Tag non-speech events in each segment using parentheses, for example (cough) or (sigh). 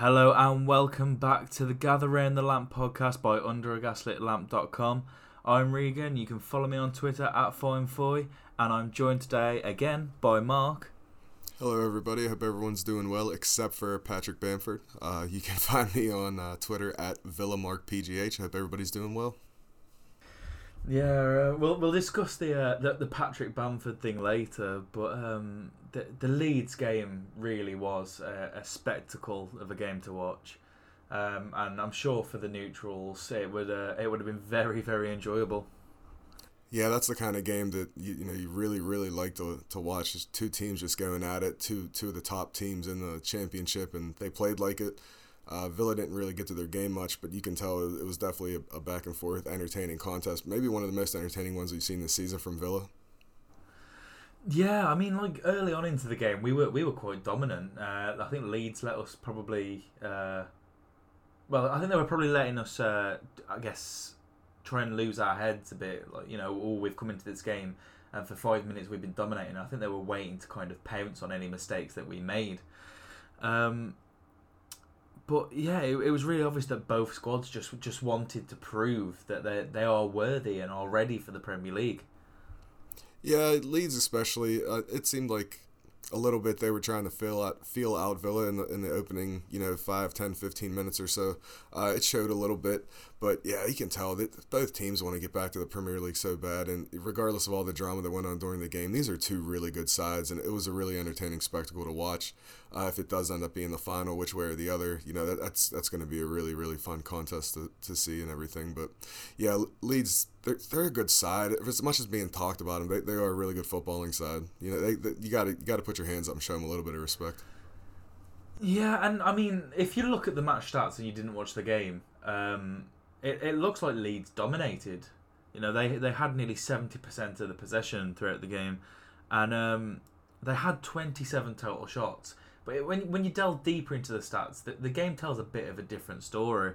Hello and welcome back to the Gather Round the Lamp podcast by underagaslitlamp.com. I'm Regan. You can follow me on Twitter at FineFoy, and I'm joined today again by Mark. Hello, everybody. I hope everyone's doing well, except for Patrick Bamford. Uh, you can (laughs) find me on uh, Twitter at VillaMarkPGH. I hope everybody's doing well. Yeah, uh, we'll we'll discuss the, uh, the the Patrick Bamford thing later, but um, the the Leeds game really was a, a spectacle of a game to watch, um, and I'm sure for the neutrals it would uh, it would have been very very enjoyable. Yeah, that's the kind of game that you, you know you really really like to, to watch. Just two teams just going at it, two two of the top teams in the championship, and they played like it. Uh, Villa didn't really get to their game much, but you can tell it was definitely a, a, back and forth, entertaining contest. Maybe one of the most entertaining ones we've seen this season from Villa. Yeah, I mean, like early on into the game, we were we were quite dominant. Uh, I think Leeds let us probably, uh, well, I think they were probably letting us, uh, I guess, try and lose our heads a bit. Like you know, oh, we've come into this game, and for five minutes we've been dominating. I think they were waiting to kind of pounce on any mistakes that we made. Um, but yeah, it, it was really obvious that both squads just just wanted to prove that they they are worthy and are ready for the Premier League. Yeah, Leeds especially. Uh, it seemed like a little bit they were trying to feel out feel out Villa in the in the opening, you know, 5, 10, 15 minutes or so. Uh, it showed a little bit, but yeah, you can tell that both teams want to get back to the Premier League so bad. And regardless of all the drama that went on during the game, these are two really good sides, and it was a really entertaining spectacle to watch. Uh, if it does end up being the final, which way or the other, you know, that, that's that's going to be a really really fun contest to, to see and everything. But yeah, Leeds they're, they're a good side. As much as being talked about them, they, they are a really good footballing side. You know, they, they you got to you got to put your hands up and show them a little bit of respect. Yeah, and I mean, if you look at the match stats and you didn't watch the game, um, it, it looks like Leeds dominated. You know, they they had nearly seventy percent of the possession throughout the game, and um, they had twenty seven total shots. But when when you delve deeper into the stats, the, the game tells a bit of a different story.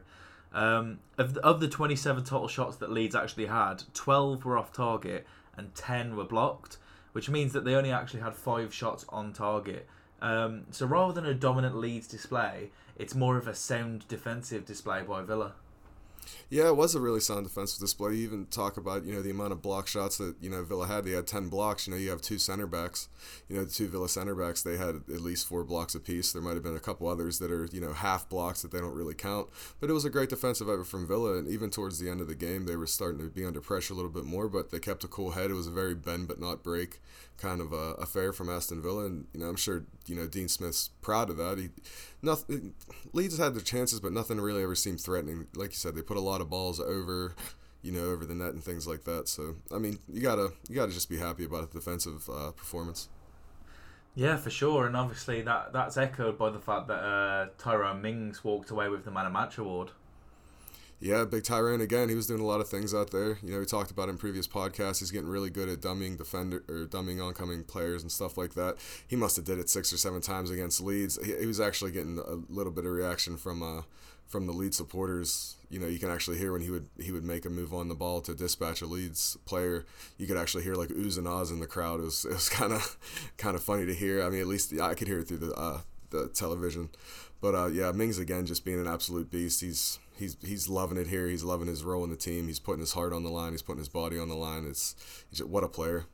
Um, of, the, of the 27 total shots that Leeds actually had, 12 were off target and 10 were blocked, which means that they only actually had five shots on target. Um, so rather than a dominant Leeds display, it's more of a sound defensive display by Villa. Yeah, it was a really sound defensive display. You even talk about you know the amount of block shots that you know Villa had. They had ten blocks. You know you have two center backs. You know the two Villa center backs. They had at least four blocks apiece. There might have been a couple others that are you know half blocks that they don't really count. But it was a great defensive effort from Villa. And even towards the end of the game, they were starting to be under pressure a little bit more. But they kept a cool head. It was a very bend but not break kind of a affair from Aston Villa. And you know I'm sure you know Dean Smith's proud of that. He nothing Leeds had their chances, but nothing really ever seemed threatening. Like you said, they put a lot of balls over, you know, over the net and things like that. So I mean, you gotta you gotta just be happy about the defensive uh, performance. Yeah, for sure, and obviously that that's echoed by the fact that uh, Tyrone Mings walked away with the Man of Match award. Yeah, Big Tyrone again. He was doing a lot of things out there. You know, we talked about in previous podcasts. He's getting really good at dummying defender or dummying oncoming players and stuff like that. He must have did it six or seven times against Leeds. He, he was actually getting a little bit of reaction from uh, from the Leeds supporters. You know, you can actually hear when he would he would make a move on the ball to dispatch a Leeds player. You could actually hear like oohs and ahs in the crowd. It was it was kind of kind of funny to hear. I mean, at least I could hear it through the uh, the television. But uh, yeah, Mings again just being an absolute beast. He's he's he's loving it here. He's loving his role in the team. He's putting his heart on the line. He's putting his body on the line. It's, what a player.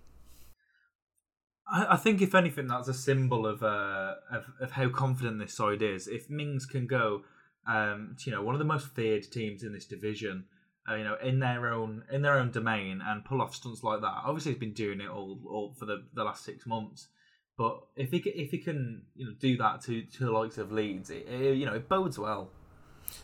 I, I think if anything, that's a symbol of, uh, of of how confident this side is. If Mings can go, um, to, you know, one of the most feared teams in this division, uh, you know, in their own in their own domain, and pull off stunts like that. Obviously, he's been doing it all all for the, the last six months. But if he if he can you know do that to to the likes of Leeds, it, it, you know it bodes well.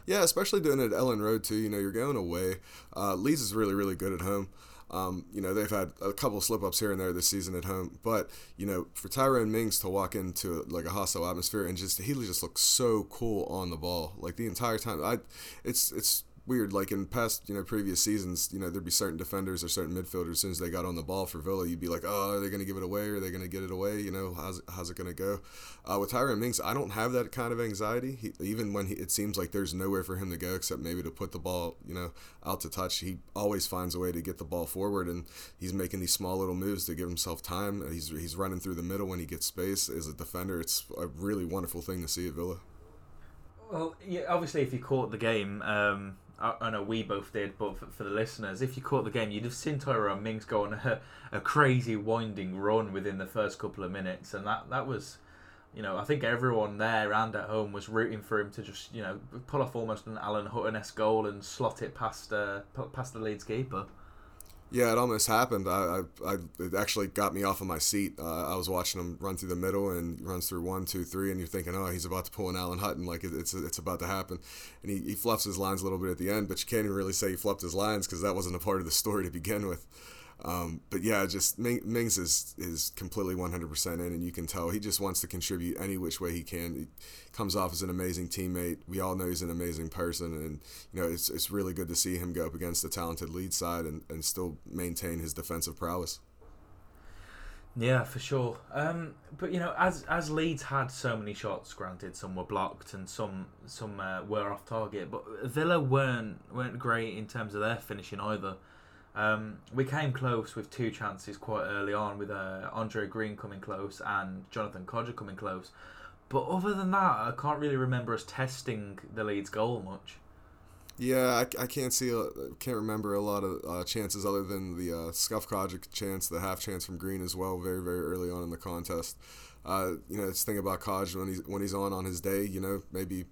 Yeah, especially doing it at Elland Road too. You know, you're going away. Uh, Leeds is really, really good at home. Um, you know, they've had a couple slip ups here and there this season at home, but you know, for Tyrone Mings to walk into like a hostile atmosphere and just he just looks so cool on the ball, like the entire time. I, it's it's weird. Like in past, you know, previous seasons, you know, there'd be certain defenders or certain midfielders. As soon as they got on the ball for Villa, you'd be like, oh, are they going to give it away? Are they going to get it away? You know, how's, how's it going to go? Uh, with Tyrone Mings, I don't have that kind of anxiety. He, even when he, it seems like there's nowhere for him to go except maybe to put the ball, you know, out to touch, he always finds a way to get the ball forward, and he's making these small little moves to give himself time. He's he's running through the middle when he gets space as a defender. It's a really wonderful thing to see at Villa. Well, yeah, obviously, if you caught the game, um, I, know we both did, but for, for the listeners, if you caught the game, you'd have seen Tyrone Mings go on a, a crazy winding run within the first couple of minutes, and that that was, you know, I think everyone there and at home was rooting for him to just, you know, pull off almost an Alan Hutton-esque goal and slot it past uh, past the Leeds keeper. Yeah, it almost happened. I, I, I, it actually got me off of my seat. Uh, I was watching him run through the middle and runs through one, two, three, and you're thinking, oh, he's about to pull an Alan Hutton, like it, it's it's about to happen. And he, he fluffs his lines a little bit at the end, but you can't even really say he fluffed his lines because that wasn't a part of the story to begin with. Um, but yeah, just Mings is is completely 100% in, and you can tell he just wants to contribute any which way he can. He comes off as an amazing teammate. We all know he's an amazing person, and you know it's it's really good to see him go up against the talented Leeds side and, and still maintain his defensive prowess. Yeah, for sure. Um, but you know, as as Leeds had so many shots, granted some were blocked and some some uh, were off target, but Villa weren't weren't great in terms of their finishing either. Um, we came close with two chances quite early on, with uh, Andre Green coming close and Jonathan Kodjia coming close. But other than that, I can't really remember us testing the Leeds goal much. Yeah, I, I can't see, can't remember a lot of uh, chances other than the uh, Scuff Kodjia chance, the half chance from Green as well, very very early on in the contest. Uh, you know, it's thing about Kodjia when he's when he's on on his day. You know, maybe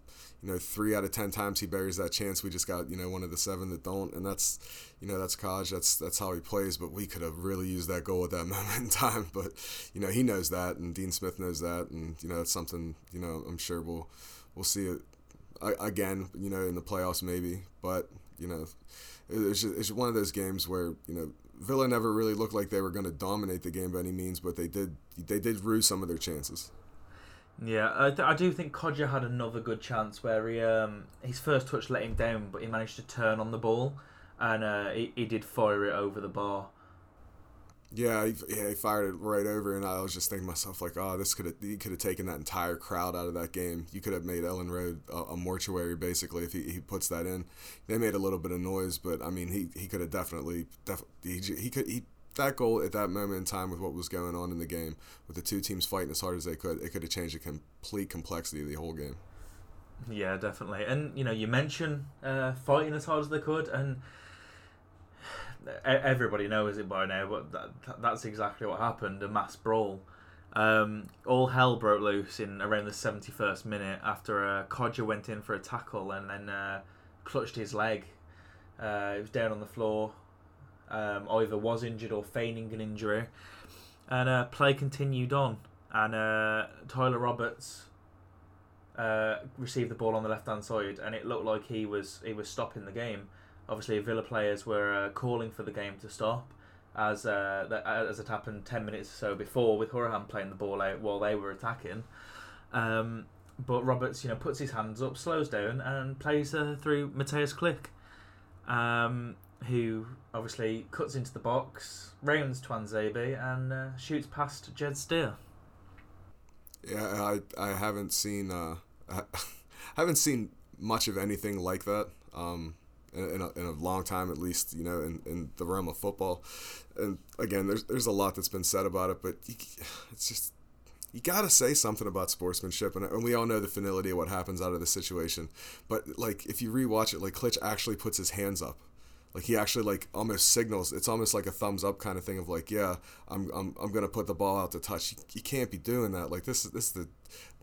you know, three out of ten times he buries that chance. We just got you know one of the seven that don't, and that's you know that's Kaj. That's that's how he plays. But we could have really used that goal at that moment in time. But you know he knows that, and Dean Smith knows that, and you know it's something you know I'm sure we'll we'll see it again. You know in the playoffs maybe, but you know it's just, it's one of those games where you know Villa never really looked like they were going to dominate the game by any means, but they did they did rue some of their chances. Yeah, I, th- I do think Kodjia had another good chance where he um, his first touch let him down, but he managed to turn on the ball, and uh, he, he did fire it over the bar. Yeah, he, yeah, he fired it right over, and I was just thinking myself like, oh, this could have he could have taken that entire crowd out of that game. You could have made Elland Road a, a, mortuary basically if he, he puts that in. They made a little bit of noise, but I mean, he, he could have definitely def- he, he could he that goal at that moment in time with what was going on in the game, with the two teams fighting as hard as they could, it could have changed the complete complexity of the whole game. Yeah, definitely. And you know, you mentioned uh, fighting as hard as they could, and everybody knows it by now, but that, that's exactly what happened a mass brawl. Um, all hell broke loose in around the 71st minute after uh, Kodjia went in for a tackle and then uh, clutched his leg. Uh, he was down on the floor, um, either was injured or feigning an injury. And uh, play continued on, and uh, Tyler Roberts uh, received the ball on the left hand side, and it looked like he was he was stopping the game. Obviously, Villa players were uh, calling for the game to stop, as uh, that, as it happened ten minutes or so before with Hourihane playing the ball out while they were attacking. Um, but Roberts, you know, puts his hands up, slows down, and plays uh, through Mateusz Klich, Um, who obviously cuts into the box, rounds Tuanzebe, and uh, shoots past Jed Steer. Yeah, I I haven't seen uh, (laughs) I haven't seen much of anything like that. Um, in a, in a long time, at least, you know, in, in the realm of football. And again, there's there's a lot that's been said about it, but it's just you gotta say something about sportsmanship, and, and we all know the finality of what happens out of the situation. But like, if you rewatch it, like Klich actually puts his hands up like he actually like almost signals it's almost like a thumbs up kind of thing of like yeah i'm i'm, I'm gonna put the ball out to touch you, you can't be doing that like this is this is the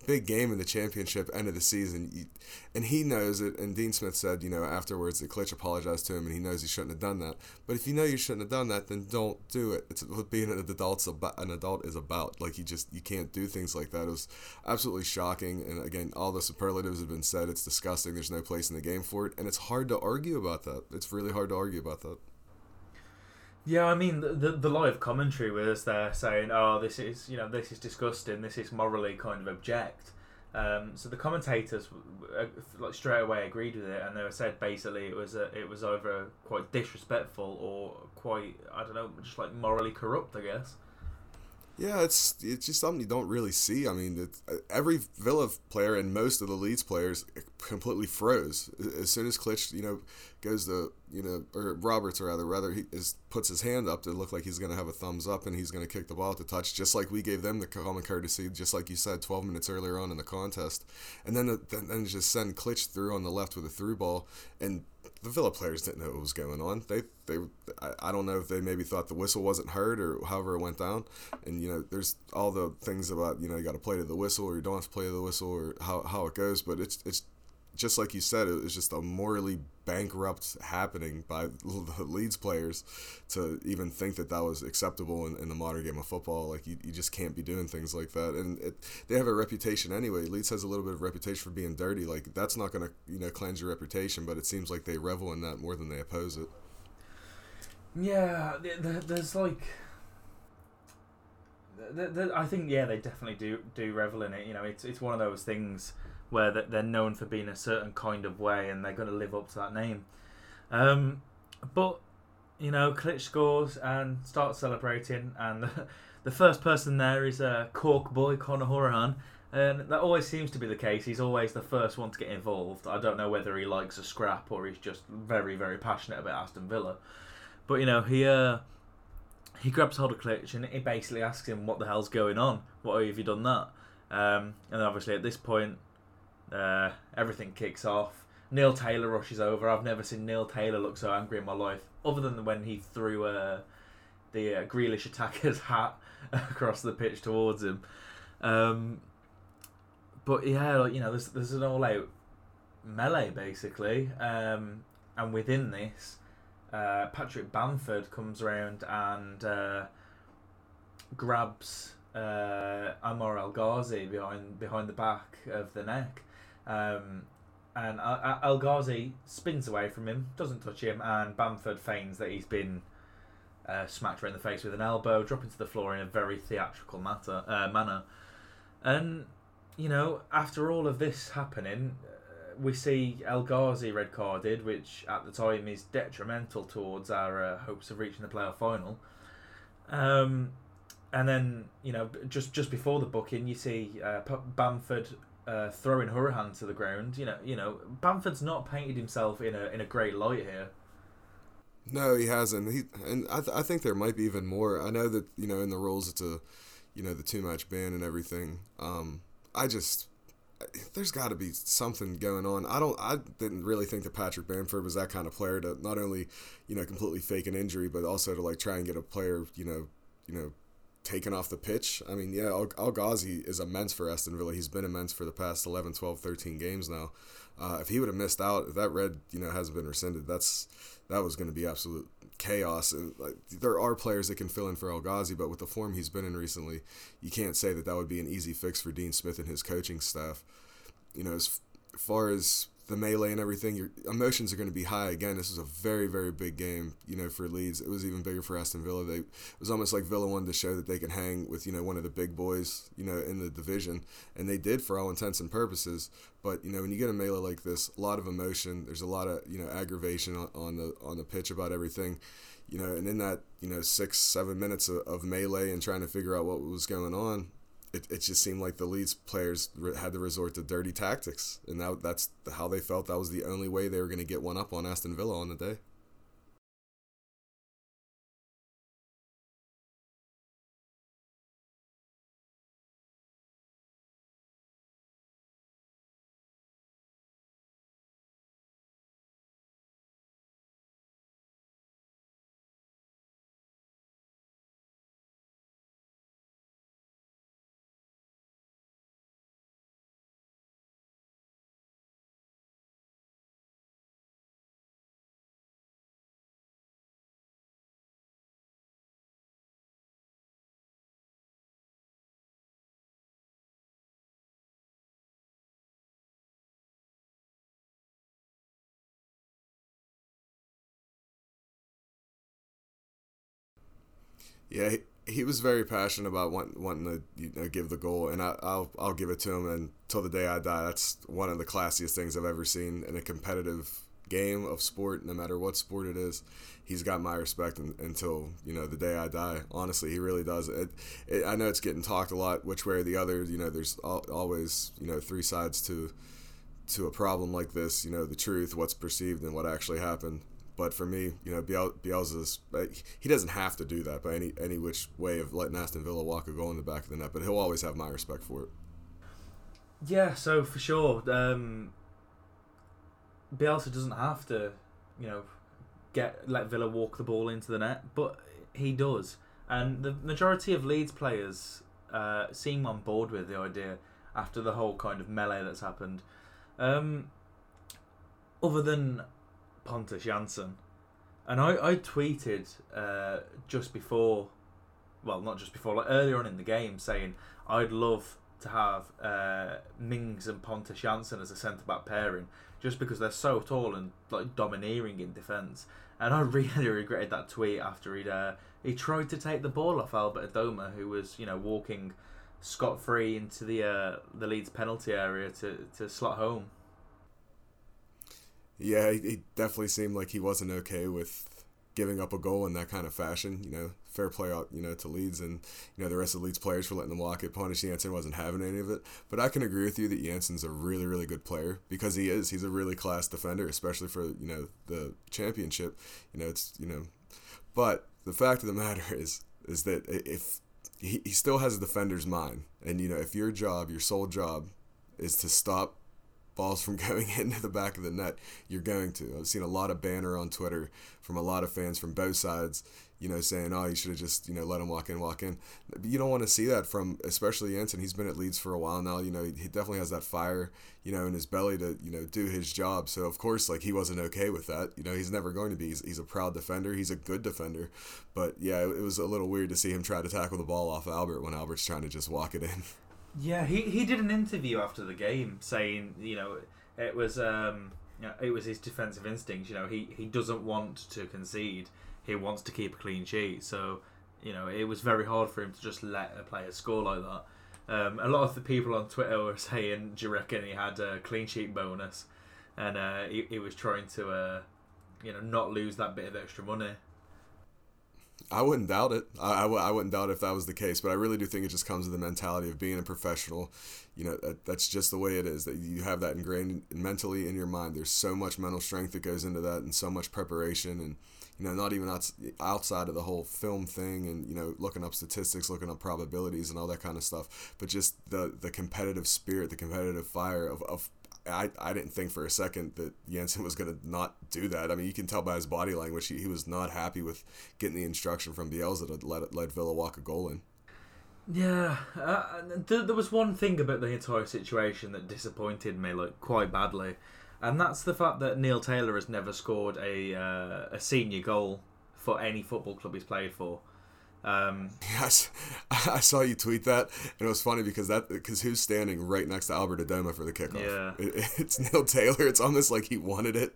big game in the championship end of the season. And he knows it. And Dean Smith said, you know, afterwards that Klich apologized to him and he knows he shouldn't have done that. But if you know you shouldn't have done that, then don't do it. It's what being an adult's about, an adult is about. Like you just you can't do things like that. It was absolutely shocking. And again, all the superlatives have been said. It's disgusting. There's no place in the game for it, and it's hard to argue about that. It's really hard to argue about that. Yeah, I mean the, the, the live commentary was there saying, "Oh, this is you know this is disgusting. This is morally kind of abject." Um, so the commentators uh, like straight away agreed with it, and they were said basically it was a, it was either quite disrespectful or quite I don't know just like morally corrupt, I guess. Yeah, it's it's just something you don't really see. I mean, uh, every Villa player and most of the Leeds players completely froze as soon as Klich, you know, goes to you know, or Roberts or rather, rather he is puts his hand up to look like he's going to have a thumbs up and he's going to kick the ball to touch, just like we gave them the common courtesy, just like you said, 12 minutes earlier on in the contest, and then uh, the, then just send Klich through on the left with a through ball and the Villa players didn't know what was going on. They they I, I don't know if they maybe thought the whistle wasn't heard or however it went down. And you know, there's all the things about you know you got to play to the whistle or you don't have to play to the whistle or how how it goes. But it's it's just like you said, it was just a morally bankrupt happening by (laughs) the Leeds players to even think that that was acceptable in, in the modern game of football. Like you, you just can't be doing things like that. And it, they have a reputation anyway. Leeds has a little bit of reputation for being dirty. Like that's not going to you know cleanse your reputation, but it seems like they revel in that more than they oppose it. Yeah, there's like. I think yeah, they definitely do do revel in it. You know, it's it's one of those things where they're known for being a certain kind of way and they're going to live up to that name. Um, but you know, Klich scores and starts celebrating, and the, (laughs) the first person there is uh, Cork boy Conor Hourihane, and that always seems to be the case. He's always the first one to get involved. I don't know whether he likes a scrap or he's just very, very passionate about Aston Villa. But you know, he uh, he grabs hold of Klich and he basically asks him, "What the hell's going on? Why have you done that?" Um, and obviously at this point, uh, everything kicks off. Neil Taylor rushes over. I've never seen Neil Taylor look so angry in my life, other than when he threw uh, the uh, Grealish attacker's (laughs) hat across the pitch towards him. Um, but yeah, like you know, there's there's an all-out melee basically, um, and within this, uh, Patrick Bamford comes around and uh, grabs uh, Anwar El Ghazi behind behind the back of the neck, um, and El Ghazi spins away from him, doesn't touch him, and Bamford feigns that he's been uh, smacked right in the face with an elbow, dropping to the floor in a very theatrical matter, uh, manner. And, you know, after all of this happening, uh, we see El Ghazi red carded, which at the time is detrimental towards our uh, hopes of reaching the playoff final. Um, and then, you know, just just before the booking, you see uh, Bamford uh, throwing Hourihane to the ground. You know, you know, Bamford's not painted himself in a in a great light here. No, he hasn't. He and I, th- I think there might be even more. I know that you know in the rules it's a, you know, the two match ban and everything. Um, I just there's got to be something going on. I don't. I didn't really think that Patrick Bamford was that kind of player to not only, you know, completely fake an injury, but also to like try and get a player, you know, you know, taken off the pitch. I mean, yeah, Al, El Ghazi is immense for Aston Villa. He's been immense for the past 11, 12, 13 games now. Uh, if he would have missed out, if that red, you know, hasn't been rescinded, that's that was going to be absolute chaos. And like, there are players that can fill in for El Ghazi, but with the form he's been in recently, you can't say that that would be an easy fix for Dean Smith and his coaching staff. You know, as far as the melee and everything, your emotions are going to be high. Again, this is a very, very big game, you know, for Leeds. It was even bigger for Aston Villa. They it was almost like Villa wanted to show that they can hang with, you know, one of the big boys, you know, in the division, and they did for all intents and purposes. But you know, when you get a melee like this, a lot of emotion. There's a lot of you know aggravation on, the on the pitch about everything, you know, and in that you know six seven minutes of, of melee and trying to figure out what was going on, it, it just seemed like the Leeds players had to resort to dirty tactics, and that, that's how they felt. That was the only way they were going to get one up on Aston Villa on the day. Yeah, he, he was very passionate about want, wanting to you know, give the goal, and I, will I'll give it to him. And till the day I die, that's one of the classiest things I've ever seen in a competitive game of sport, no matter what sport it is, he's got my respect in, until you know the day I die. Honestly, he really does. It, it, I know it's getting talked a lot, which way or the other. You know, there's al- always you know three sides to to a problem like this. You know, the truth, what's perceived, and what actually happened. But for me, you know, Biel, Bielsa's he doesn't have to do that by any any which way of letting Aston Villa walk a goal in the back of the net. But he'll always have my respect for it. Yeah, so for sure, um, Bielsa doesn't have to, you know, get let Villa walk the ball into the net, but he does, and the majority of Leeds players uh, seem on board with the idea after the whole kind of melee that's happened. Um, other than Pontus Jansson, and I, I tweeted uh, just before, well, not just before, like earlier on in the game, saying I'd love to have uh, Mings and Pontus Jansson as a centre back pairing, just because they're so tall and like domineering in defence. And I (laughs) really regretted that tweet after he'd uh, he tried to take the ball off Albert Adomah, who was you know walking scot free into the uh, the Leeds penalty area to to slot home. Yeah, he definitely seemed like he wasn't okay with giving up a goal in that kind of fashion. You know, fair play out, you know, to Leeds and you know the rest of Leeds players for letting them walk it. Pontus Jansson wasn't having any of it, but I can agree with you that Jansson's a really, really good player because he is. He's a really class defender, especially for you know the championship. You know, it's you know, but the fact of the matter (laughs) is is that if he, he still has a defender's mind, and you know, if your job, your sole job, is to stop balls from (laughs) going into the back of the net, you're going to. I've seen a lot of banner on Twitter from a lot of fans from both sides, you know, saying, "Oh, you should have just, you know, let him walk in, walk in." But you don't want to see that from, especially Jansson. He's been at Leeds for a while now. You know, he definitely has that fire, you know, in his belly to, you know, do his job. So of course, like he wasn't okay with that. You know, he's never going to be. He's, he's a proud defender. He's a good defender. But yeah, it was a little weird to see him try to tackle the ball off Albert when Albert's trying to just walk it in. (laughs) Yeah, he, he did an interview after the game saying, you know, it was um, it was his defensive instincts. You know, he, he doesn't want to concede. He wants to keep a clean sheet. So, you know, it was very hard for him to just let a player score like that. Um, a lot of the people on Twitter were (laughs) saying, "Do you reckon he had a clean sheet bonus?" And uh, he, he was trying to, uh, you know, not lose that bit of extra money. I wouldn't doubt it. I, I, I, wouldn't doubt if that was the case, but I really do think it just comes with the mentality of being a professional. You know, that, that's just the way it is. That you have that ingrained mentally in your mind. There's so much mental strength that goes into that, and so much preparation, and you know, not even outside of the whole film thing, and you know, looking up statistics, looking up probabilities, and all that kind of stuff. But just the the competitive spirit, the competitive fire of, of I, I didn't think for a second that Jansson was going to not do that. I mean, you can tell by his body language, he, he was not happy with getting the instruction from Bielsa to let, let Villa walk a goal in. Yeah, uh, th- there was one thing about the entire situation that disappointed me like quite badly, and that's the fact that Neil Taylor has never scored a uh, a senior goal for any football club he's played for. Um, (laughs) yes, I saw you tweet that, and it was funny because that because who's standing right next to Albert Adomah for the kickoff? Yeah, it, (laughs) it's Neil Taylor. It's almost like he wanted it,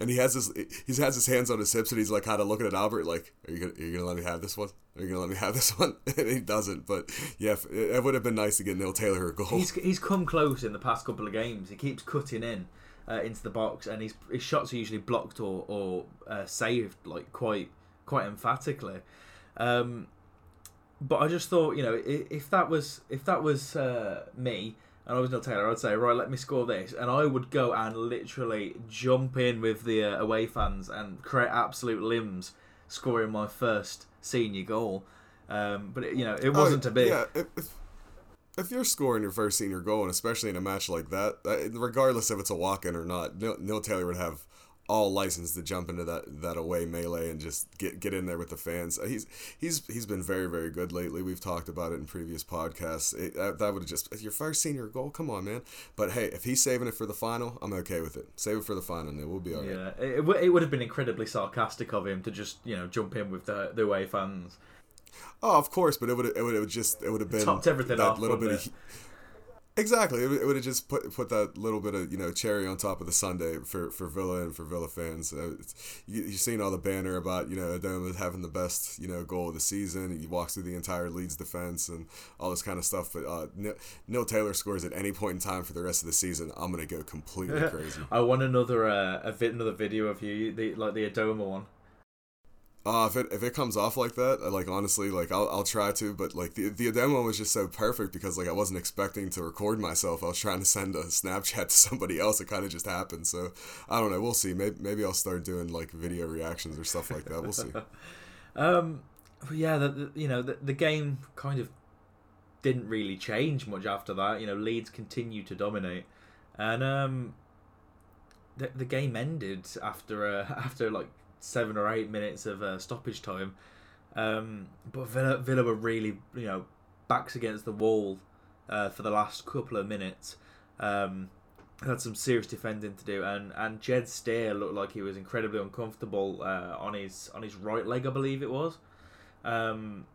and he has his he has his hands on his hips, and he's like kind of looking at Albert like, "Are you gonna are you gonna let me have this one? Are you gonna let me have this one?" (laughs) And he doesn't. But yeah, it, it would have been nice to get Neil Taylor a goal. He's he's come close in the past couple of games. He keeps cutting in. Uh, into the box, and his his shots are usually blocked or or uh, saved like quite quite emphatically. Um, but I just thought, you know, if that was if that was uh, me and I was Neil Taylor, I'd say, right, let me score this, and I would go and literally jump in with the uh, away fans and create absolute limbs, scoring my first senior goal. Um, but it, you know, it wasn't oh, to be. Yeah, if, if you're scoring your first senior goal, and especially in a match like that, regardless if it's a walk-in or not, Neil, Neil Taylor would have all licensed to jump into that that away melee and just get get in there with the fans. Uh, he's he's he's been very very good lately. We've talked about it in previous podcasts. It, that, that would have just if your first senior goal. Come on, man. But hey, if he's saving it for the final, I'm okay with it. Save it for the final, and we'll be alright. Yeah, it, it would have been incredibly sarcastic of him to just you know jump in with the the away fans. Oh, of course, but it would it would have just it would have been topped everything that off, little bit of Exactly. It, would have just put put that little bit of you know cherry on top of the Sunday for, for Villa and for Villa fans. Uh, you, you've seen all the banner about you know Adomah having the best you know goal of the season. He walks through the entire Leeds defense and all this kind of stuff. But uh, Neil Taylor scores at any point in time for the rest of the season. I'm gonna go completely (laughs) crazy. I want another uh, a vid, another video of you, the like the Adomah one. Uh, if it if it comes off like that, like honestly, like I'll, I'll try to, but like the the demo was just so perfect because like I wasn't expecting to record myself. I was trying to send a Snapchat (laughs) to somebody else. It kind of just happened. So I don't know. We'll see. Maybe maybe I'll start doing like video reactions or stuff like that. We'll see. (laughs) um, yeah, the, the, you know the the game kind of didn't really change much after that. You know, Leeds continued to dominate, and um, the the game ended after uh, (laughs) after like seven or eight minutes of uh, stoppage time. Um, but Villa, Villa were really, you know, backs against the wall uh, for the last couple of minutes. Um, had some serious defending to do, and and Jed Steer looked like he was incredibly uncomfortable uh, on his on his right leg, I believe it was. Um,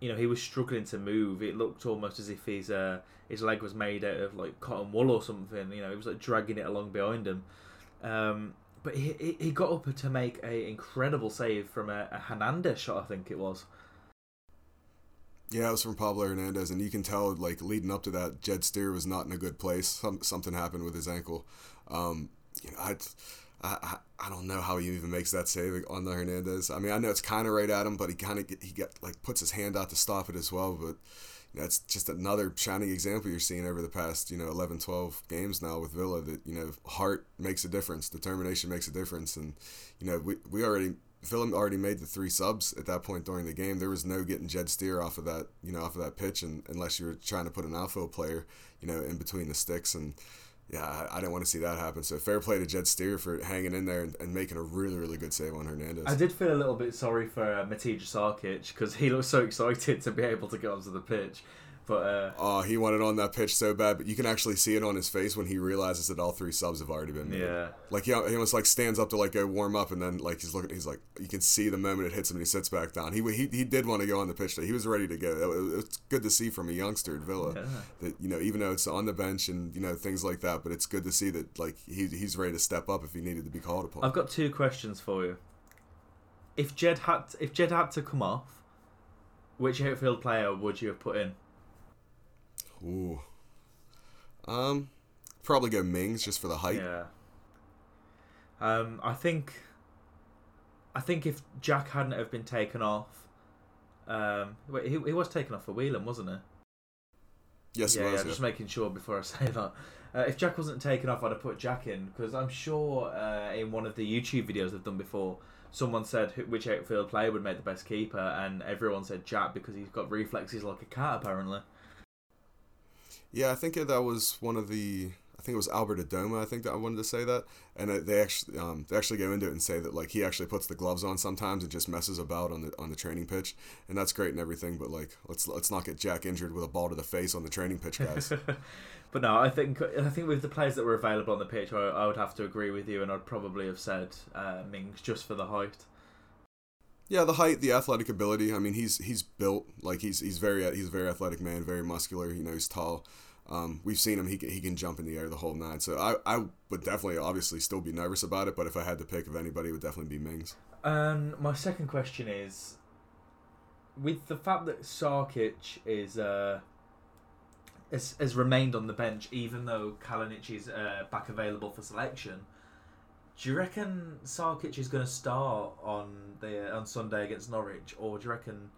you know, he was struggling to move. It looked almost as if his uh, his leg was made out of like cotton wool or something. You know, he was like dragging it along behind him. Um, but he, he got up to make a incredible save from a, a Hernandez shot, I think it was. Yeah, it was from Pablo Hernandez, and you can tell, like leading up to that, Jed Steer was not in a good place. Some, something happened with his ankle. Um, you know, I, I, I don't know how he even makes that save on the Hernandez. I mean, I know it's kind of right at him, but he kind of he get like puts his hand out to stop it as well. But that's just another shining example you're seeing over the past, you know, 11, 12 games now with Villa that, you know, heart makes a difference, determination makes a difference. And, you know, we, we already, Villa already made the three subs at that point during the game. There was no getting Jed Steer off of that, you know, off of that pitch and, unless you were trying to put an outfield player, you know, in between the sticks. And, yeah, I, I didn't want to see that happen. So fair play to Jed Steer for hanging in there and, and, making a really, really good save on Hernandez. I did feel a little bit sorry for uh, Matija Sarkic because he looked so (laughs) excited to be able to get onto the pitch. But uh, oh, he wanted on that pitch so bad, but you can actually see it on his face when he realizes that all three subs have already been made. Yeah, like he, he almost like stands up to like go warm up, and then like he's looking, he's like you can see the moment it hits him, and he sits back down. He he, he did want to go on the pitch. Though. He was ready to go. It's good to see from a youngster at Villa yeah. that you know even though it's on the bench and you know things like that, but it's good to see that like he he's ready to step up if he needed to be called upon. I've got two questions for you. If Jed had if Jed had to come off, which outfield player would you have put in? Ooh. Um, probably go Mings just for the height. Yeah. Um, I think. I think if Jack hadn't have been taken off, um, wait, he, he was taken off for Whelan, wasn't he? Yes, yeah, was, yeah, Just making sure before I (laughs) say that. Uh, if Jack wasn't taken off, I'd have put Jack in because I'm sure uh, in one of the YouTube videos they've done before, someone said which outfield player would make the best keeper, and everyone said Jack because he's got reflexes like a cat, apparently. Yeah, I think that was one of the. I think it was Albert Adomah. I think that I wanted to say that, and they actually um, they actually go into it and say that like he actually puts the gloves on sometimes and just messes about on the on the training pitch, and that's great and everything. But like let's let's not get Jack injured with a ball to the face on the training pitch, guys. (laughs) but no, I think I think with the players that were available on the pitch, I, I would have to agree with you, and I'd probably have said uh, Mings just for the height. Yeah, the height, the athletic ability. I mean, he's he's built like he's he's very he's a very athletic man, very muscular. You know, he's tall. Um, we've seen him; he can, he can jump in the air the whole nine. So I, I would definitely, obviously, still be nervous about it. But if I had to pick of anybody, it would definitely be Mings. Um, my second question is, with the fact that Sarkic is uh, has, has remained on the bench, even though Kalinic is uh, back available for selection. Do you reckon Sarkic is going to start on the on Sunday against Norwich, or do you reckon,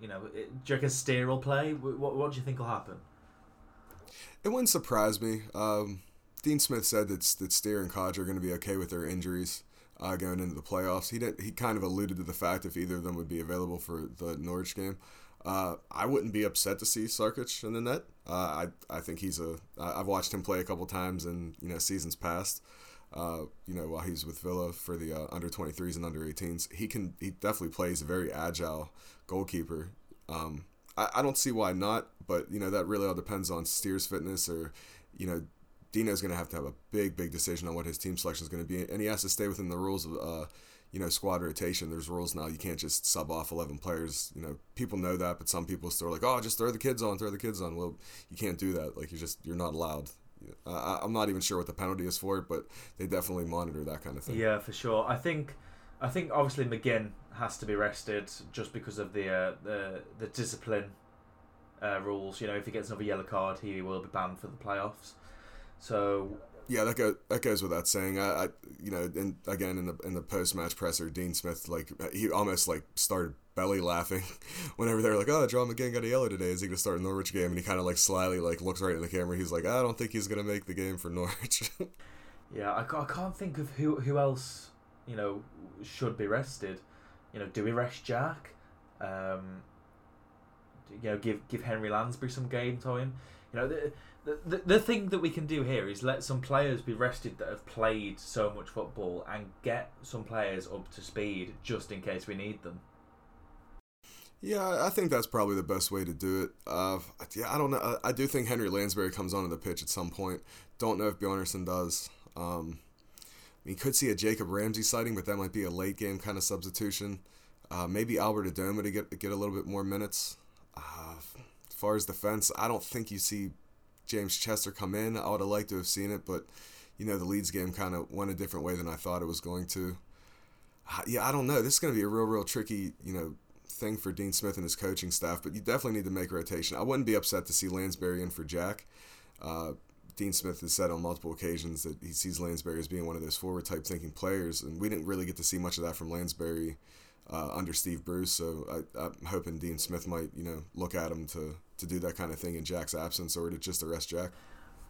you know, do you reckon Steer will play? What, what do you think will happen? It wouldn't surprise me. Um, Dean Smith said that that Steer and Kodjia are going to be okay with their injuries uh, going into the playoffs. He did, he kind of alluded to the fact if either of them would be available for the Norwich game. Uh, I wouldn't be upset to see Sarkic in the net. Uh, I I think he's a. I've watched him play a couple times in you know seasons past. Uh, you know while he's with Villa for the uh, under 23s and under 18s, he can he definitely plays a very agile goalkeeper. Um, I, I don't see why not, but you know that really all depends on Steer's fitness or you know Dino's going to have to have a big, big decision on what his team selection is going to be, and he has to stay within the rules of, uh, you know, squad rotation. There's rules now. You can't just sub off 11 players. You know, people know that, but some people still are like, oh, just throw the kids on, throw the kids on. Well, you can't do that. Like, you just, you're not allowed. Uh, I'm not even sure what the penalty is for it, but they definitely monitor that kind of thing. Yeah, for sure. I think, I think obviously McGinn has to be rested just because of the uh, the the discipline uh, rules. You know, if he gets another yellow card, he will be banned for the playoffs. So yeah, that goes that goes without saying. I, I you know, and again in the in the post match presser, Dean Smith like he almost like started belly laughing (laughs) whenever they were like, "Oh, John McGinn got a yellow today. Is he to start a Norwich game?" And he kind of like slyly like looks right in the camera. He's like, "I don't think he's to make the game for Norwich." (laughs) yeah, I, I can't think of who who else you know should be rested. You know, do we rest Jack? Um, you know, give give Henry Lansbury some game time. You know, the, the, thing that we can do here is let some players be rested that have played so much football and get some players up to speed just in case we need them. Yeah, I think that's probably the best way to do it. Uh, yeah, I don't know. I, do think Henry Lansbury comes onto the pitch at some point. Don't know if Bjarnason does. Um, we could see a Jacob Ramsey sighting, but that might be a late game kind of substitution. Uh, maybe Albert Adomah to get get a little bit more minutes. Uh, as far as defense, I don't think you see James Chester come in. I would have liked to have seen it, but you know the Leeds game kind of went a different way than I thought it was going to. Yeah, I don't know. This is going to be a real, real tricky, you know, thing for Dean Smith and his coaching staff. But you definitely need to make rotation. I wouldn't be upset to see Lansbury in for Jack. Uh, Dean Smith has said on multiple occasions that he sees Lansbury as being one of those forward type thinking players, and we didn't really get to see much of that from Lansbury uh, under Steve Bruce. So I, am hoping Dean Smith might, you know, look at him to to do that kind of thing in Jack's absence, or to just arrest Jack.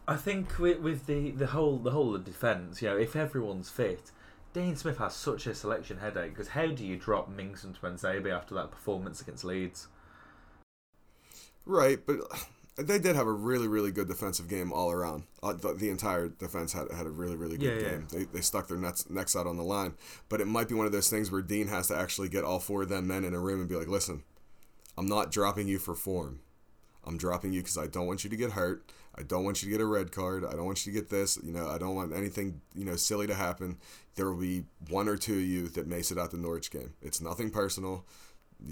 I think with, with the the whole the whole of defence, you know, if everyone's fit, Dean Smith has such a selection headache because how do you drop Mings and Tuanzebe after that performance against Leeds? Right, but they did have a really, really good defensive game all around. Uh, the, the, entire defense had, had a really, really good yeah, game. Yeah. They, they stuck their nets, necks out on the line. But it might be one of those things where Dean has to actually get all four of them men in a room and be like, listen, I'm not dropping you for form. I'm dropping you because I don't want you to get hurt. I don't want you to get a red card. I don't want you to get this. You know, I don't want anything, you know, silly to happen. There will be one or two of you that may sit out the Norwich game. It's nothing personal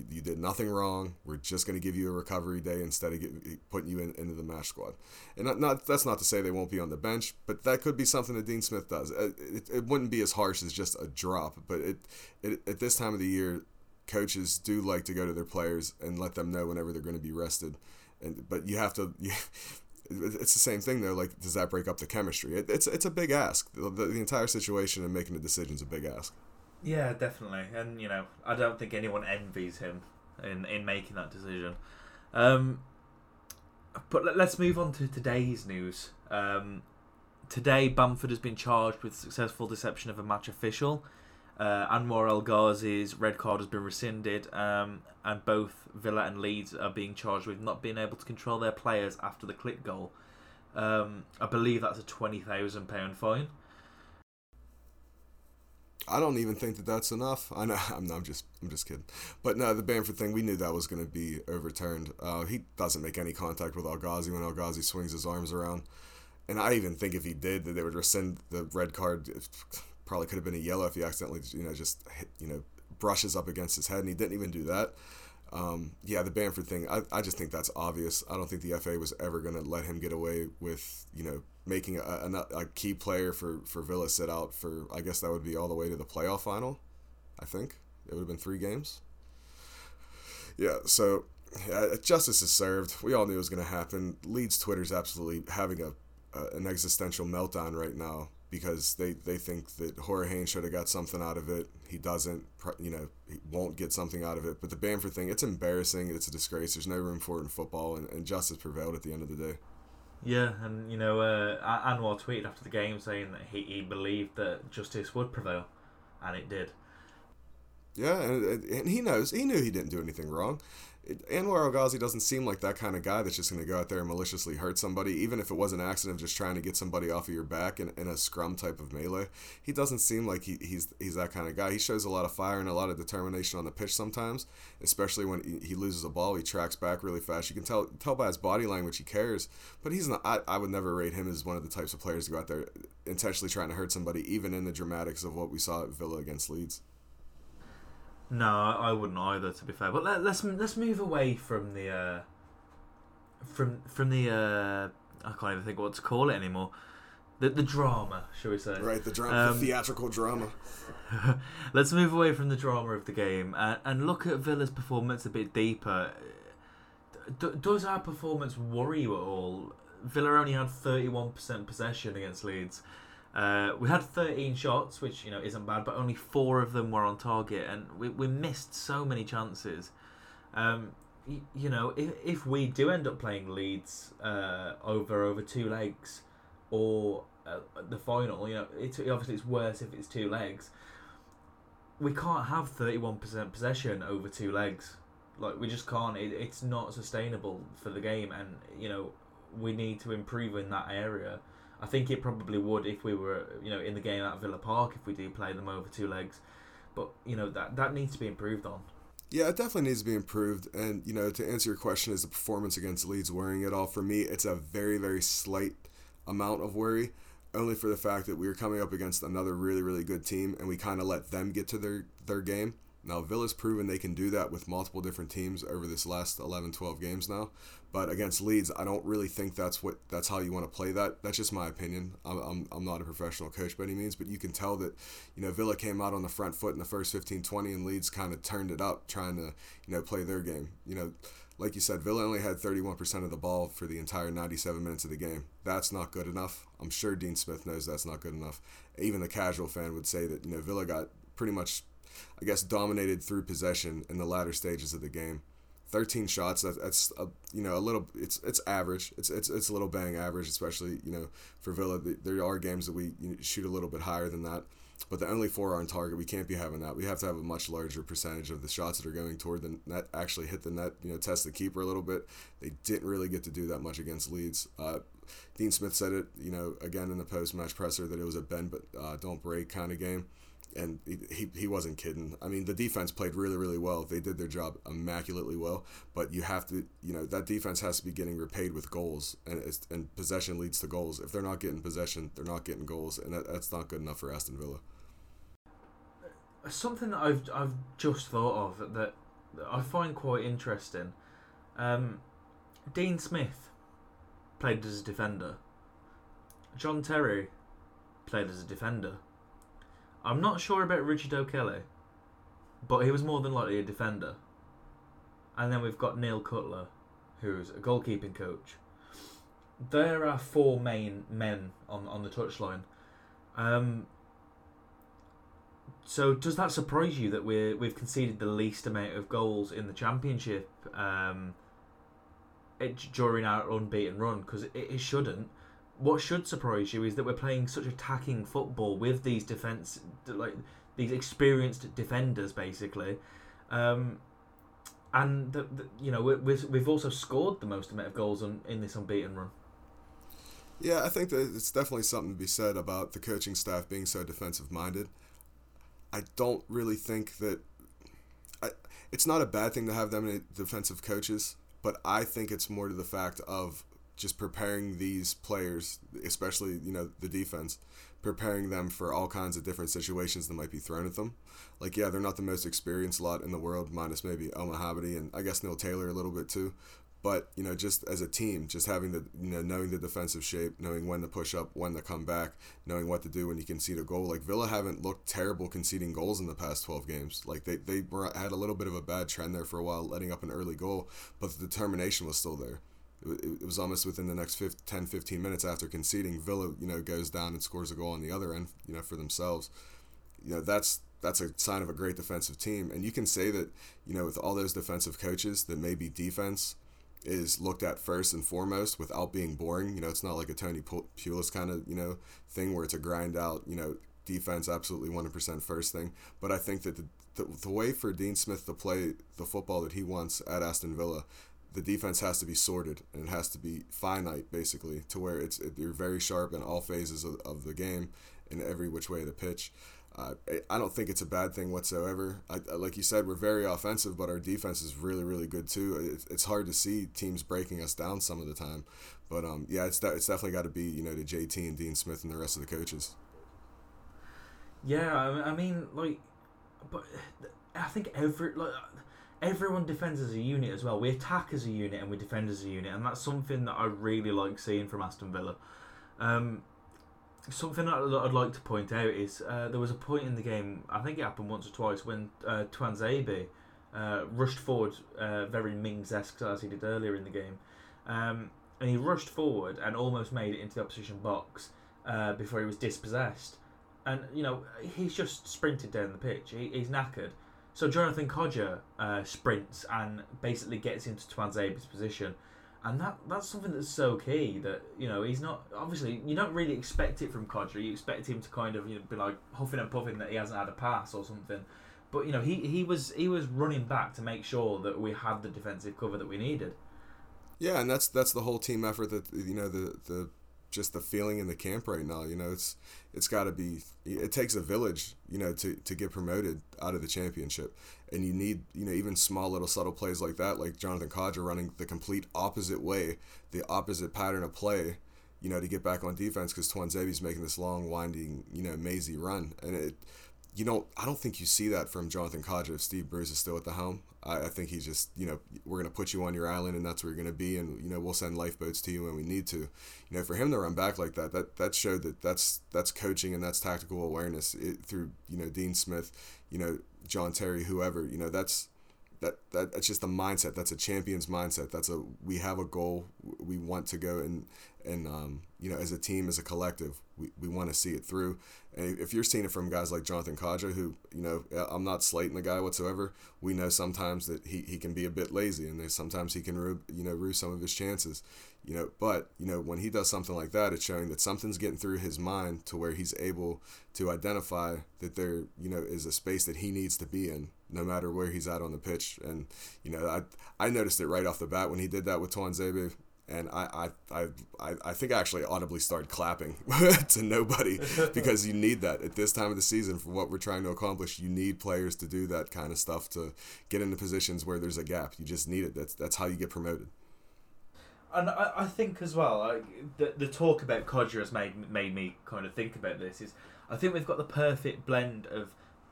you did nothing wrong. We're just going to give you a recovery day instead of get, putting you in, into the match squad. And not, not, that's not to say they won't be on the bench, but that could be something that Dean Smith does. It, it, it wouldn't be as harsh as just a drop, but it, it at this time of the year, coaches do like to go to their players and let them know whenever they're going to be rested. And but you have to. (laughs) You, it's the same thing though. Like, does that break up the chemistry? It, it's it's a big ask. The, the, the entire situation and making the decision is a big ask. Yeah, definitely. And you know, I don't think anyone envies him in in making that decision. Um, but let, us move on to today's news. Um, today, Bamford has been charged with successful deception of a match official. Uh, Anwar El Ghazi's red card has been rescinded, um, and both Villa and Leeds are being charged with not being able to control their players after the Klich goal. Um, I believe that's a twenty thousand pound fine. I don't even think that that's enough. I know (laughs) I'm, I'm just I'm just kidding, but no, the Bamford thing we knew that was going to be overturned. Uh, he doesn't make any contact with El Ghazi when El Ghazi swings his arms around, and I even think if he did, that they would rescind the red card. Probably could have been a yellow if he accidentally you know just hit, you know brushes up against his head, and he didn't even do that. Um, yeah, the Bamford thing, I, I just think that's obvious. I don't think the FA was ever going to let him get away with, you know, making a, a, a, key player for, for Villa sit out for, I guess that would be all the way to the playoff final, I think. It would have been three games. Yeah, so yeah, justice is served. We all knew it was going to happen. Leeds Twitter's absolutely having a, a an existential meltdown right now because they, they think that Jorge Haynes should have got something out of it. He doesn't, you know, he won't get something out of it. But the Bamford thing, it's embarrassing. It's a disgrace. There's no room for it in football, and, and justice prevailed at the end of the day. Yeah, and you know, uh, Anwar tweeted after the game saying that he, he believed that justice would prevail, and it did. Yeah, and, and he knows. He knew he didn't do anything wrong. Anwar El Ghazi doesn't seem like that kind of guy that's just going to go out there and maliciously hurt somebody, even if it was an accident of just trying to get somebody off of your back in, in a scrum type of melee. He doesn't seem like he, he's he's that kind of guy. He shows a lot of fire and a lot of determination on the pitch sometimes, especially when he, he loses a ball. He tracks back really fast. You can tell tell by his body language he cares, but he's not. I, I would never rate him as one of the types of players to go out there intentionally trying to hurt somebody, even in the dramatics of what we saw at Villa against Leeds. No, I wouldn't either. To be fair, but let, us let's, let's move away from the uh, from from the uh, I can't even think what to call it anymore. The the drama, shall we say? Right, the drama, um, the theatrical drama. (laughs) let's move away from the drama of the game and, and look at Villa's performance a bit deeper. D- does our performance worry you at all? Villa only had thirty one percent possession against Leeds. Uh, we had 13 shots, which you know isn't bad, but only four of them were on target, and we, we missed so many chances. Um, you, you know, if, if we do end up playing Leeds uh, over over two legs, or uh, the final, you know, it's obviously it's worse if it's two legs. We can't have 31% possession over two legs. Like we just can't. It, it's not sustainable for the game, and you know we need to improve in that area. I think it probably would if we were, you know, in the game at Villa Park if we do play them over two legs. But you know that that needs to be improved on. Yeah, it definitely needs to be improved. And you know, to answer your question, is the performance against Leeds worrying at all? For me, it's a very very slight amount of worry, only for the fact that we were coming up against another really really good team, and we kind of let them get to their their game. Now, Villa's proven they can do that with multiple different teams over this last 11, 12 games now. But against Leeds, I don't really think that's what that's how you want to play that. That's just my opinion. I'm, I'm, I'm not a professional coach by any means, but you can tell that, you know, Villa came out on the front foot in the first 15, 20, and Leeds kind of turned it up trying to, you know, play their game. You know, like you said, Villa only had 31% of the ball for the entire 97 minutes of the game. That's not good enough. I'm sure Dean Smith knows that's not good enough. Even the casual fan would say that, you know, Villa got pretty much I guess, dominated through possession in the latter stages of the game. 13 shots. That, that's a, you know a little. It's it's average. It's it's it's a little bang average, especially you know for Villa. There are games that we shoot a little bit higher than that, but the only four are on target. We can't be having that. We have to have a much larger percentage of the shots that are going toward the net actually hit the net. You know, test the keeper a little bit. They didn't really get to do that much against Leeds. Uh, Dean Smith said it. You know, again in the post match presser that it was a bend but uh, don't break kind of game and he, he wasn't kidding. I mean, the defense played really, really well. They did their job immaculately well, but you have to, you know, that defense has to be getting repaid with goals, and and possession leads to goals. If they're not getting possession, they're not getting goals, and that, that's not good enough for Aston Villa. Something that I've I've just thought of that I find quite interesting. Um, Dean Smith played as a defender. John Terry played as a defender. I'm not sure about Richard O'Kelly, but he was more than likely a defender. And then we've got Neil Cutler, who's a goalkeeping coach. There are four main men on, on the touchline. Um, so does that surprise you that we we've conceded the least amount of goals in the championship um, it, during our unbeaten run? Because it, it shouldn't what should surprise you is that we're playing such attacking football with these defense, like these experienced defenders, basically, um, and the, the, you know we've we've also scored the most amount of goals on, in this unbeaten run. Yeah, I think that it's definitely something to be said about the coaching staff being so defensive minded. I don't really think that I, it's not a bad thing to have them in defensive coaches, but I think it's more to the fact of just preparing these players, especially you know the defense, preparing them for all kinds of different situations that might be thrown at them. Like yeah, they're not the most experienced lot in the world, minus maybe El and I guess Neil Taylor a little bit too. But you know, just as a team, just having the you know knowing the defensive shape, knowing when to push up, when to come back, knowing what to do when you concede a goal. Like Villa haven't looked terrible conceding goals in the past twelve games. Like they they were had a little bit of a bad trend there for a while, letting up an early goal, but the determination was still there it, was almost within the next 15, 10, 15 minutes after conceding, Villa, you know, goes down and scores a goal on the other end, you know, for themselves. You know, that's that's a sign of a great defensive team. And you can say that, you know, with all those defensive coaches, that maybe defense is looked at first and foremost without being boring. You know, it's not like a Tony Pulis kind of, you know, thing where it's a grind out, you know, defense absolutely 100% first thing. But I think that the, the, the way for Dean Smith to play the football that he wants at Aston Villa, the defense has to be sorted and it has to be finite basically to where it's it, you're very sharp in all phases of, of the game in every which way of the pitch. Uh, I don't think it's a bad thing whatsoever. I, like you said, we're very offensive, but our defense is really, really good too. it's hard to see teams breaking us down some of the time, but um, yeah, it's it's definitely got to be you know to JT and Dean Smith and the rest of the coaches. Yeah, I mean, like, but I think every like everyone defends as a unit as well. We attack as a unit and we defend as a unit, and that's something that I really like seeing from Aston Villa. Um, something that I'd like to point out is uh, there was a point in the game, I think it happened once or twice, when uh, Tuanzebe uh, rushed forward uh, very Mings-esque as he did earlier in the game. Um, and he rushed forward and almost made it into the opposition box uh, before he was dispossessed. And, you know, he's just sprinted down the pitch. He, he's knackered. So Jonathan Kodjia uh, sprints and basically gets into Tuanzebe's position and that that's something that's so key that you know he's not obviously you don't really expect it from Kodjia. You expect him to kind of you know, be like huffing and puffing that he hasn't had a pass or something. But you know he, he was he was running back to make sure that we had the defensive cover that we needed. Yeah, and that's that's the whole team effort that you know the the just the feeling in the camp right now. You know, it's it's got to be. It takes a village, you know, to to get promoted out of the championship, and you need you know even small little subtle plays like that, like Jonathan Kodjia running the complete opposite way, the opposite pattern of play, you know, to get back on defense because Tuanzebe's making this long, winding, you know, mazy run, and it you know, I don't think you see that from Jonathan Kodjia if Steve Bruce is still at the helm. I, I think he's just, you know, we're going to put you on your island and that's where you're going to be. And, you know, we'll send lifeboats to you when we need to. You know, for him to run back like that, that, that showed that that's, that's coaching and that's tactical awareness it, through, you know, Dean Smith, you know, John Terry, whoever, you know, that's, that, that that's just the mindset. That's a champion's mindset. That's a, we have a goal. We want to go and, and, um, you know, as a team, as a collective, we, we want to see it through. And if you're seeing it from guys like Jonathan Kodjia, who, you know, I'm not slating the guy whatsoever. We know sometimes that he, he can be a bit lazy and sometimes he can, rue, you know, rue some of his chances, you know, but, you know, when he does something like that, it's showing that something's getting through his mind to where he's able to identify that there, you know, is a space that he needs to be in no matter where he's at on the pitch. And, you know, I, I noticed it right off the bat when he did that with Tuanzebe and I, I, I, I think I actually audibly started clapping (laughs) to nobody (laughs) because you need that at this time of the season for what we're trying to accomplish. You need players to do that kind of stuff to get into positions where there's a gap. You just need it. That's that's how you get promoted. And I, I think as well, like, the the talk about Kodjia has made made me kind of think about this. Is I think we've got the perfect blend of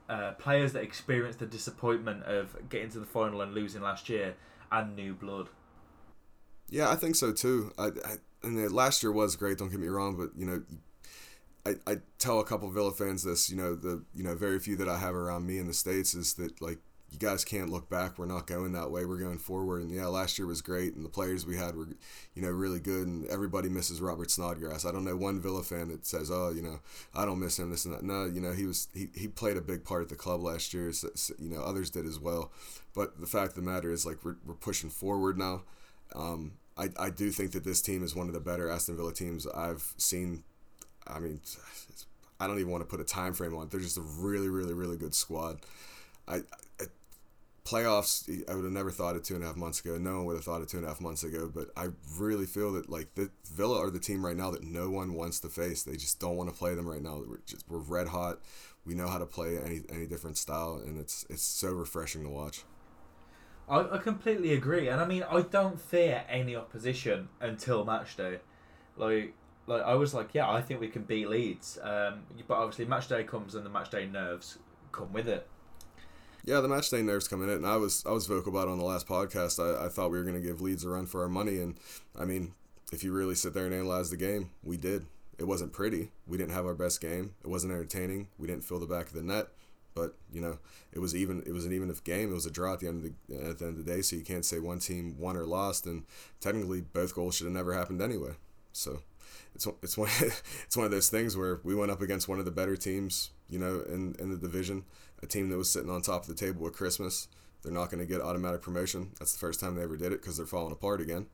uh, players that experienced the disappointment of getting to the final and losing last year, and new blood. Yeah, I think so too. I, I and last year was great. Don't get me wrong, but you know, I, I tell a couple Villa fans this. You know, the you know very few that I have around me in the states is that like you guys can't look back. We're not going that way. We're going forward. And yeah, last year was great, and the players we had were, you know, really good. And everybody misses Robert Snodgrass. I don't know one Villa fan that says, "Oh, you know, I don't miss him." This and that. No, you know, he was he, he played a big part at the club last year. So, you know, others did as well. But the fact of the matter is, like, we're we're pushing forward now. Um, I, I do think that this team is one of the better Aston Villa teams I've seen. I mean, I don't even want to put a time frame on. They're just a really, really, really good squad. I, I playoffs, I would have never thought it two and a half months ago. No one would have thought it two and a half months ago. But I really feel that like the Villa are the team right now that no one wants to face. They just don't want to play them right now. We're just we're red hot. We know how to play any any different style, and it's it's so refreshing to watch. I, I completely agree, and I mean I don't fear any opposition until match day. Like like I was like, yeah, I think we can beat Leeds. Um, but obviously match day comes and the match day nerves come with it. Yeah, the match day nerves come in and I was I was vocal about it on the last podcast. I, I thought we were going to give Leeds a run for our money, and I mean, if you really sit there and analyze the game, we did. It wasn't pretty. We didn't have our best game. It wasn't entertaining. We didn't fill the back of the net. But you know, it was even. It was an even if game. It was a draw at the end of the at the end of the day. So you can't say one team won or lost. And technically, both goals should have never happened anyway. So it's it's one (laughs) it's one of those things where we went up against one of the better teams, you know, in in the division, a team that was sitting on top of the table at Christmas. They're not going to get automatic promotion. That's the first time they ever did it because they're falling apart again.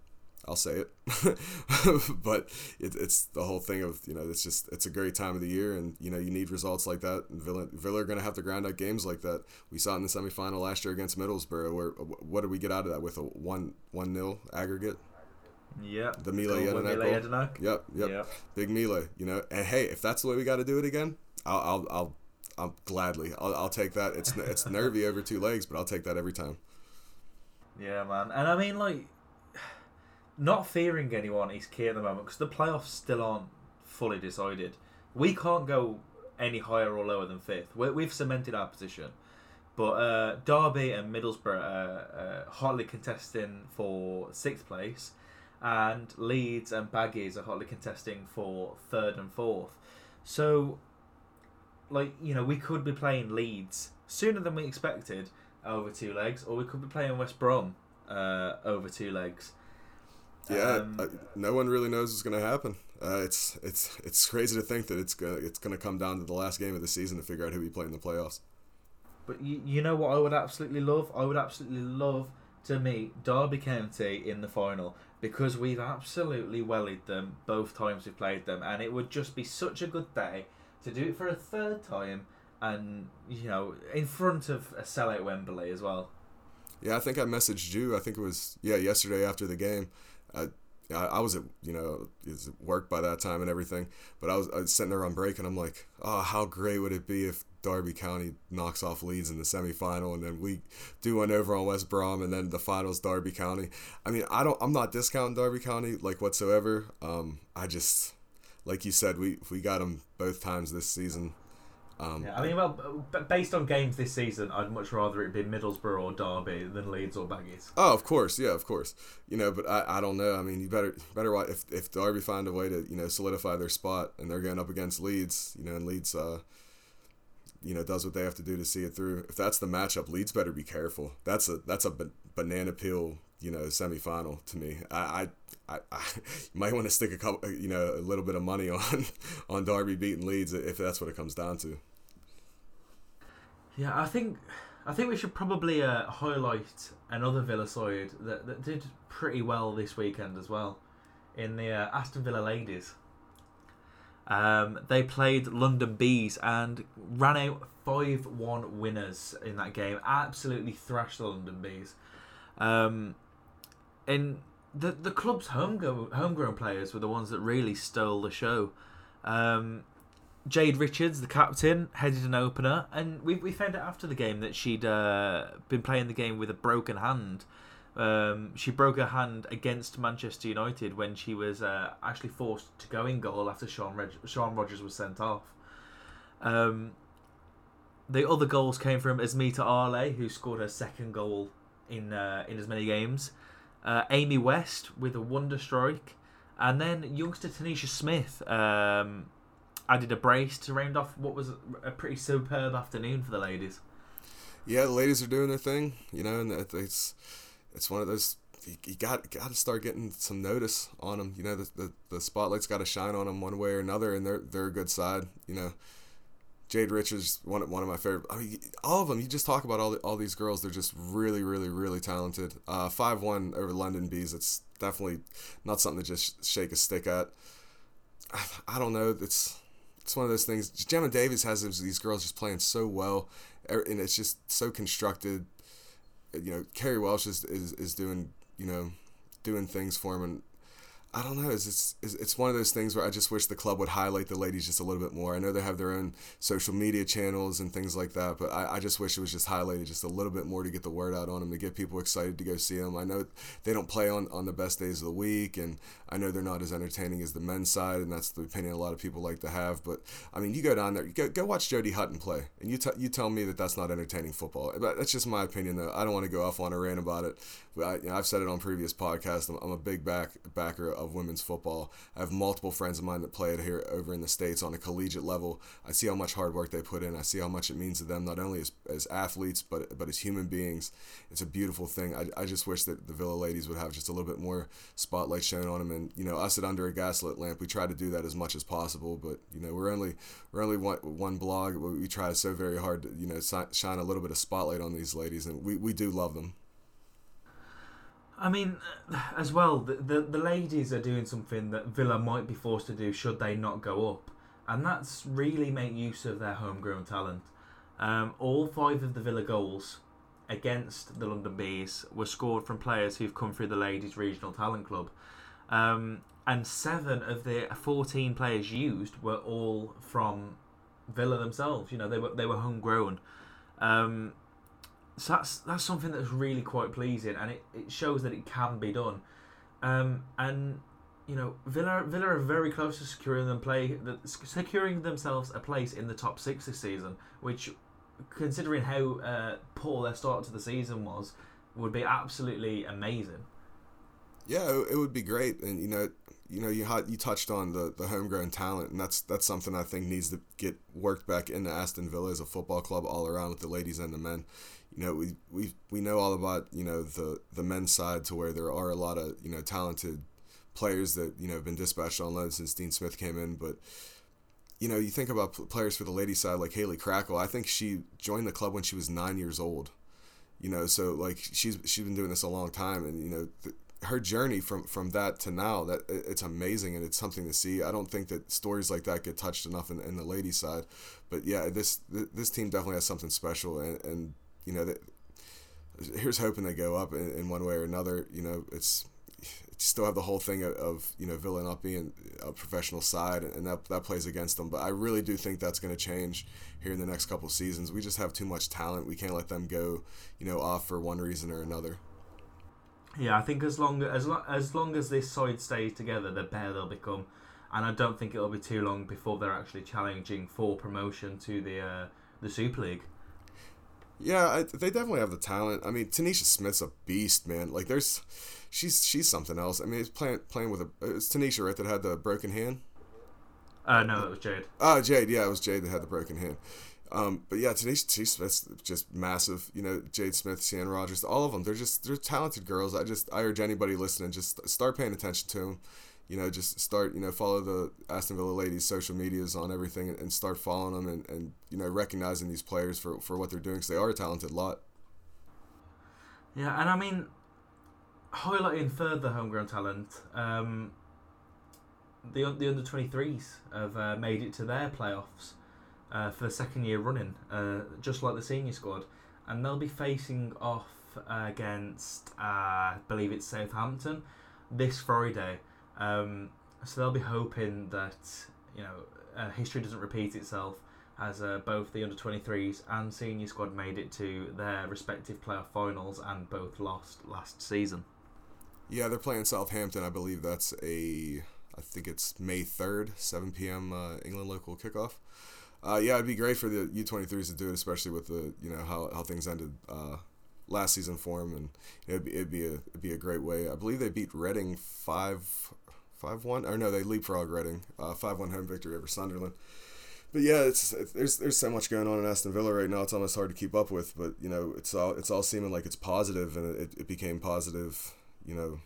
I'll say it. (laughs) but it, it's the whole thing of you know it's just it's a great time of the year, and you know you need results like that. And Villa, Villa are going to have to grind out games like that. We saw it in the semifinal last year against Middlesbrough. Where what did we get out of that with a one one nil aggregate? Yep. The Mile Jedinak Yep, yep, yep. Big Mile. You know, and hey, if that's the way we got to do it again, I'll, I'll, I'll, I'll gladly, I'll, I'll take that. It's, it's nervy over two legs, but I'll take that every time. Yeah, man. And I mean, like, not fearing anyone is key at the moment because the playoffs still aren't fully decided. We can't go any higher or lower than fifth. we have cemented our position. But uh, Derby and Middlesbrough are uh, hotly contesting for sixth place and Leeds and Baggies are hotly contesting for third and fourth. So, like you know, we could be playing Leeds sooner than we expected over two legs, or we could be playing West Brom uh, over two legs. Yeah, um, uh, no one really knows what's going to happen. Uh, it's it's it's crazy to think that it's gonna it's gonna come down to the last game of the season to figure out who we play in the playoffs. But you, you know what I would absolutely love? I would absolutely love to meet Derby County in the final because we've absolutely wellied them both times we've played them, and it would just be such a good day to do it for a third time, and you know, in front of a sellout Wembley as well. Yeah, I think I messaged you. I think it was yeah yesterday after the game. I, I was at you know at work by that time and everything, but I was, I was sitting there on break and I'm like, oh, how great would it be if Derby County knocks off Leeds in the semifinal, and then we do one over on West Brom, and then the finals Derby County. I mean, I don't, I'm not discounting Derby County like whatsoever. Um, I just, like you said, we we got them both times this season. Um, yeah, I mean, well, based on games this season, I'd much rather it be Middlesbrough or Derby than Leeds or Baggies. Oh, of course, yeah, of course. You know, but I, I don't know. I mean, you better better watch if if Derby find a way to you know solidify their spot and they're going up against Leeds, you know, and Leeds. Uh, you know does what they have to do to see it through. If that's the matchup, Leeds better be careful. That's a that's a banana peel you know semifinal to me. I, I, I, I (laughs) you might want to stick a couple you know a little bit of money (laughs) on on Derby beating Leeds if that's what it comes down to. Yeah, I think I think we should probably uh, highlight another Villa side that, that did pretty well this weekend as well in the uh, Aston Villa ladies. Um, they played London Bees and ran out 5 1 winners in that game. Absolutely thrashed the London Bees. Um, and the, the club's homegrown, homegrown players were the ones that really stole the show. Um, Jade Richards, the captain, headed an opener, and we, we found out after the game that she'd uh, been playing the game with a broken hand um, she broke her hand against Manchester United when she was uh, actually forced to go in goal after Sean, Reg- Sian Rogers was sent off. Um, the other goals came from Asmita Ale, who scored her second goal in uh, in as many games. Uh, Amy West with a wonder strike, and then youngster Tanisha Smith um, added a brace to round off what was a pretty superb afternoon for the ladies. Yeah, the ladies are doing their thing, you know, and it's it's one of those you, you got got to start getting some notice on them. You know, the the, the spotlight's got to shine on them one way or another, and they're they're a good side. You know, Jade Richards one one of my favorite. I mean, all of them. You just talk about all the, all these girls. They're just really, really, really talented. Uh, five one over London Bees. It's definitely not something to just shake a stick at. I, I don't know. It's it's one of those things. Gemma Davies has these girls just playing so well, er, and it's just so constructed you know, Kerry Welsh is, is, is doing, you know, doing things for him. I don't know. It's, it's it's one of those things where I just wish the club would highlight the ladies just a little bit more. I know they have their own social media channels and things like that, but I, I just wish it was just highlighted just a little bit more to get the word out on them, to get people excited to go see them. I know they don't play on, on the best days of the week, and I know they're not as entertaining as the men's side, and that's the opinion a lot of people like to have. But I mean, you go down there, you go, go watch Jodie Hutton play, and you, t- you tell me that that's not entertaining football. But that's just my opinion, though. I don't want to go off on a rant about it. I, you know, I've said it on previous podcasts. I'm, I'm a big back backer of women's football football. I have multiple friends of mine that play it here over in the States on a collegiate level. I see how much hard work they put in. I see how much it means to them, not only as, as athletes, but, but as human beings. It's a beautiful thing. I, I just wish that the Villa ladies would have just a little bit more spotlight shown on them. And, you know, us at Under a Gaslit Lamp, we try to do that as much as possible. But, you know, we're only, we're only one, one blog. We try so very hard to, you know, shine a little bit of spotlight on these ladies. And we, we do love them. I mean, (sighs) as well, the, the the ladies are doing something that Villa might be forced to do should they not go up, and that's really make use of their homegrown talent. Um, all five of the Villa goals against the London Bees were scored from players who've come through the ladies' regional talent club, um, and seven of the fourteen players used were all from Villa themselves. You know, they were they were homegrown. Um, so that's that's something that's really quite pleasing, and it, it shows that it can be done. Um, and you know, Villa Villa are very close to securing them play securing themselves a place in the top six this season, which, considering how uh, poor their start to the season was, would be absolutely amazing. Yeah, it would be great, and you know, you know, you had, you touched on the, the homegrown talent, and that's that's something I think needs to get worked back into Aston Villa as a football club all around with the ladies and the men you know, we we we know all about you know the the men's side to where there are a lot of you know talented players that you know have been dispatched on loan since Dean Smith came in, but you know, you think about players for the ladies side like Hayley Crackle. I think she joined the club when she was nine years old. You know, so like she's she's been doing this a long time, and you know, her journey from from that to now that it's amazing and it's something to see. I don't think that stories like that get touched enough in, in the ladies side, but yeah, this this team definitely has something special, and, and you know, that here's hoping they go up in, in one way or another. You know, it's still have the whole thing of, of, you know Villa not being a professional side, and that that plays against them. But I really do think that's going to change here in the next couple seasons. We just have too much talent. We can't let them go, you know, off for one reason or another. Yeah, I think as long as long, as long as this side stays together, the better they'll become. And I don't think it'll be too long before they're actually challenging for promotion to the uh, the Super League. Yeah, I, they definitely have the talent. I mean, Tanisha Smith's a beast, man. Like, there's, she's she's something else. I mean, it's playing playing with a. It's Tanisha, right? That had the broken hand. Uh, no, it was Jade. Oh, Jade. Yeah, it was Jade that had the broken hand. Um, but yeah, Tanisha T. Smith's just massive. You know, Jade Smith, Sienna Rogers, all of them. They're just they're talented girls. I just I urge anybody listening just start paying attention to them you know, just start, you know, follow the Aston Villa ladies' social medias on everything and, start following them and, and, you know, recognizing these players for, for what they're doing because they are a talented lot. Yeah, and I mean, highlighting further homegrown talent, um, the, the under 23s have uh, made it to their playoffs uh, for the second year running, uh, just like the senior squad. And they'll be facing off against, uh, I believe it's Southampton, this Friday. Um, so they'll be hoping that you know uh, history doesn't repeat itself as uh, both the under 23s and senior squad made it to their respective playoff finals and both lost last season. Yeah, they're playing Southampton. I believe that's a I think it's May 3rd, 7 p.m. Uh, England local kickoff. Uh, yeah, it'd be great for the U23s to do it, especially with the you know how, how things ended uh, last season for them, and it'd be, it'd be a it'd be a great way. I believe they beat Reading five five one or no they leapfrog Reading uh, five one home victory over Sunderland. But yeah, it's, it's, there's there's so much going on in Aston Villa right now. It's almost hard to keep up with. But you know, it's all it's all seeming like it's positive, and it, it became positive. You know,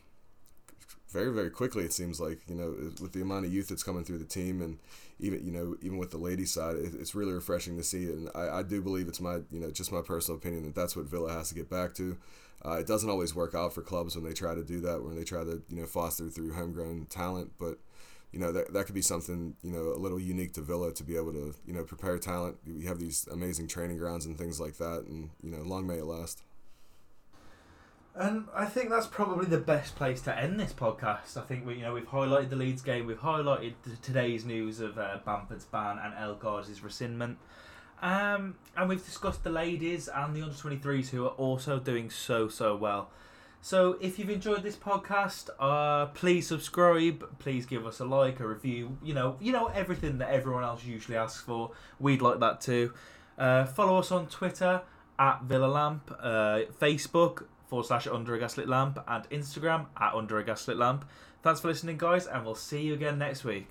very very quickly. It seems like you know with the amount of youth that's coming through the team, and even you know even with the ladies side, it, it's really refreshing to see. And I, I do believe it's my you know just my personal opinion that that's what Villa has to get back to. Uh, it doesn't always work out for clubs when they try to do that, when they try to you know foster through homegrown talent. But you know that that could be something you know a little unique to Villa to be able to you know prepare talent. We have these amazing training grounds and things like that, and you know long may it last. And I think that's probably the best place to end this podcast. I think we, you know, we've highlighted the Leeds game, we've highlighted today's news of uh, Bamford's ban and El Ghazi's rescindment. Um, and we've discussed the ladies and the under 23s who are also doing so, so well. So if you've enjoyed this podcast, uh, please subscribe. Please give us a like, a review. You know, you know everything that everyone else usually asks for. We'd like that too. Uh, follow us on Twitter at Villa Lamp, uh, Facebook forward slash Under a Gaslit Lamp, and Instagram at Under a Gaslit Lamp. Thanks for listening, guys, and we'll see you again next week.